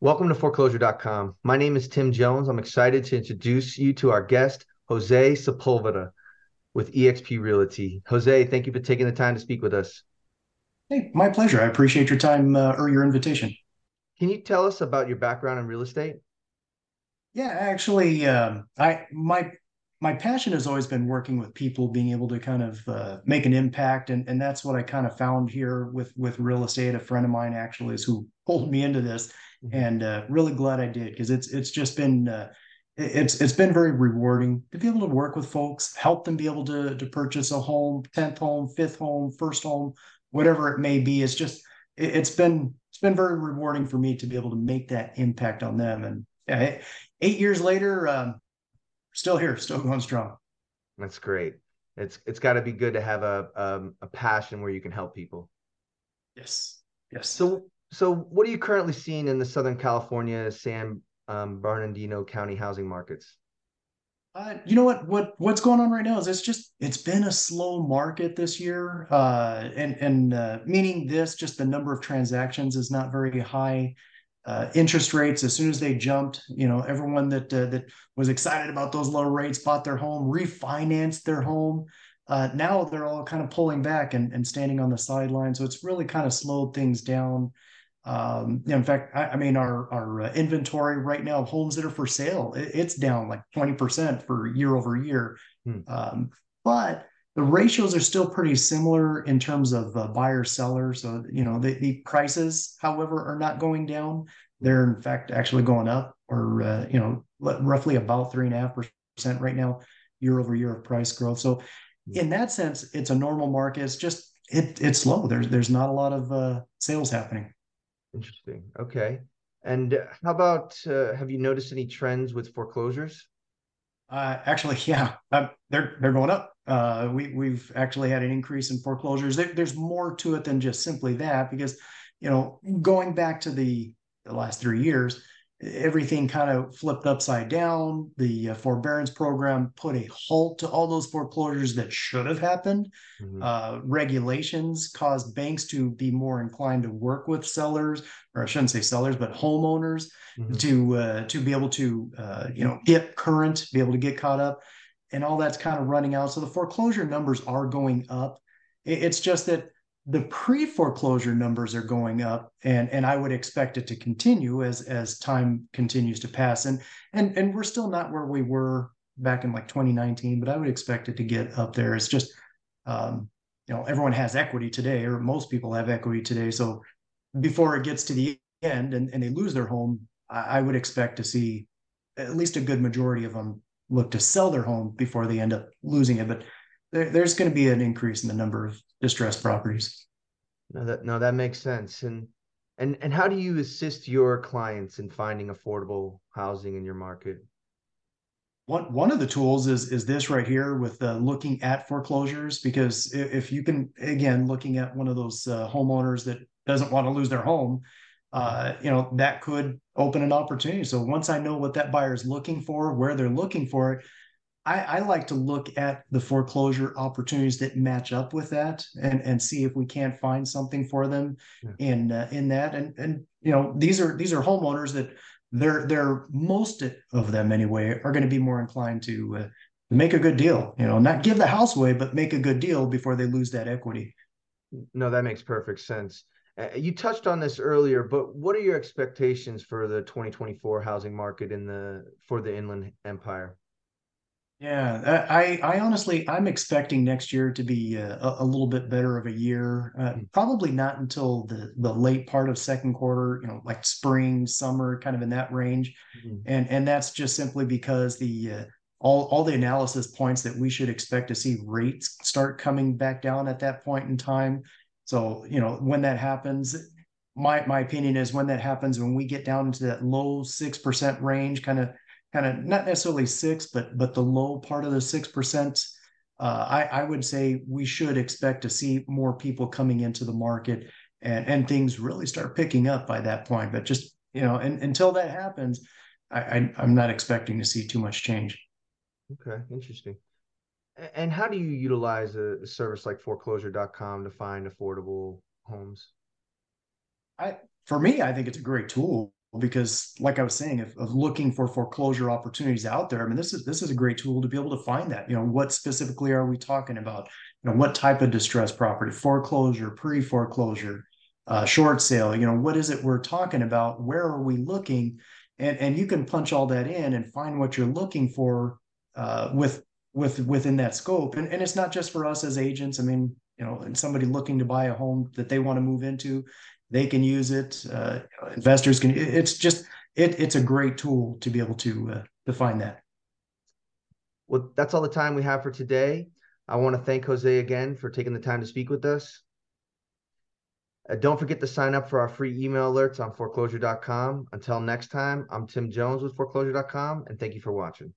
Welcome to foreclosure.com. My name is Tim Jones. I'm excited to introduce you to our guest, Jose Sepulveda with eXp Realty. Jose, thank you for taking the time to speak with us. Hey, my pleasure. I appreciate your time uh, or your invitation. Can you tell us about your background in real estate? Yeah, actually, um, I my my passion has always been working with people, being able to kind of uh, make an impact, and and that's what I kind of found here with with real estate. A friend of mine actually is who pulled me into this, mm-hmm. and uh, really glad I did because it's it's just been uh, it's it's been very rewarding to be able to work with folks, help them be able to to purchase a home, tenth home, fifth home, first home, whatever it may be. It's just it, has been it's been very rewarding for me to be able to make that impact on them. And yeah, eight years later, um, still here, still going strong. That's great. It's it's got to be good to have a um, a passion where you can help people. Yes. Yes. So so what are you currently seeing in the Southern California, San um, Bernardino County housing markets? Uh, you know what what what's going on right now is it's just it's been a slow market this year, uh, and and uh, meaning this just the number of transactions is not very high. Uh, interest rates as soon as they jumped you know everyone that uh, that was excited about those low rates bought their home refinanced their home. Uh, now they're all kind of pulling back and, and standing on the sideline so it's really kind of slowed things down um, in fact I, I, mean our our uh, inventory right now of homes that are for sale it, it's down like 20% for year over year hmm. um, but the ratios are still pretty similar in terms of uh, buyer seller. So, you know, the, the prices, however, are not going down. They're in fact actually going up or, uh, you know, roughly about three and a half percent right now, year over year of price growth. So in that sense, it's a normal market. It's just, it, it's slow. There's, there's not a lot of uh, sales happening. Interesting. Okay. And how about, uh, have you noticed any trends with foreclosures? Uh, actually, yeah, uh, they're they're going up. Uh, we we've actually had an increase in foreclosures. There, there's more to it than just simply that, because you know, going back to the the last three years, everything kind of flipped upside down. The uh, forbearance program put a halt to all those foreclosures that should have happened. Mm-hmm. Uh, regulations caused banks to be more inclined to work with sellers, or I shouldn't say sellers, but homeowners, mm-hmm. to uh, to be able to uh, you know get current, be able to get caught up, and all that's kind of running out. So the foreclosure numbers are going up. It's just that the pre-foreclosure numbers are going up and and I would expect it to continue as as time continues to pass. And and and we're still not where we were back in like 2019 but I would expect it to get up there. It's just um, you know everyone has equity today or most people have equity today. So before it gets to the end and, and they lose their home I, I would expect to see at least a good majority of them look to sell their home before they end up losing it. But there, there's going to be an increase in the number of distressed properties. No, that no, that makes sense. And and and how do you assist your clients in finding affordable housing in your market? One one of the tools is is this right here with uh, looking at foreclosures because if, if, you can again looking at one of those uh, homeowners that doesn't want to lose their home, uh, you know that could open an opportunity. So once I know what that buyer is looking for, where they're looking for it, I, I, like to look at the foreclosure opportunities that match up with that and and see if we can't find something for them yeah. in uh, in that. And and you know these are these are homeowners that they're they're most of them anyway are going to be more inclined to uh, make a good deal you know not give the house away but make a good deal before they lose that equity. No that makes perfect sense. Uh, you touched on this earlier but what are your expectations for the 2024 housing market in the for the inland empire yeah, I, I honestly, I'm expecting next year to be a, a little bit better of a year. Uh, mm. probably not until the the late part of second quarter, you know, like spring, summer, kind of in that range, mm-hmm. and and that's just simply because the uh, all all the analysis points that we should expect to see rates start coming back down at that point in time. So you know, when that happens, my my opinion is when that happens, when we get down into that low six percent range, kind of kind of not necessarily six, but but the low part of the six percent. Uh, I, I would say we should expect to see more people coming into the market and, and things really start picking up by that point. But just you know, and, until that happens, I, I I'm not expecting to see too much change. Okay, interesting. And how do you utilize a service like foreclosure.com to find affordable homes? I for me, I think it's a great tool because like I was saying, if, of looking for foreclosure opportunities out there, I mean, this is this is a great tool to be able to find that. You know, what specifically are we talking about? You know, what type of distressed property, foreclosure, pre-foreclosure, uh, short sale. You know, what is it we're talking about? Where are we looking? And and you can punch all that in and find what you're looking for uh, with with within that scope. And and it's not just for us as agents. I mean, you know, and somebody looking to buy a home that they want to move into they can use it. Uh, investors can. It's just it, it's a great tool to be able to uh, define that. Well, that's all the time we have for today. I want to thank Jose again for taking the time to speak with us. Uh, don't forget to sign up for our free email alerts on foreclosure.com. Until next time, I'm Tim Jones with foreclosure.com, and thank you for watching.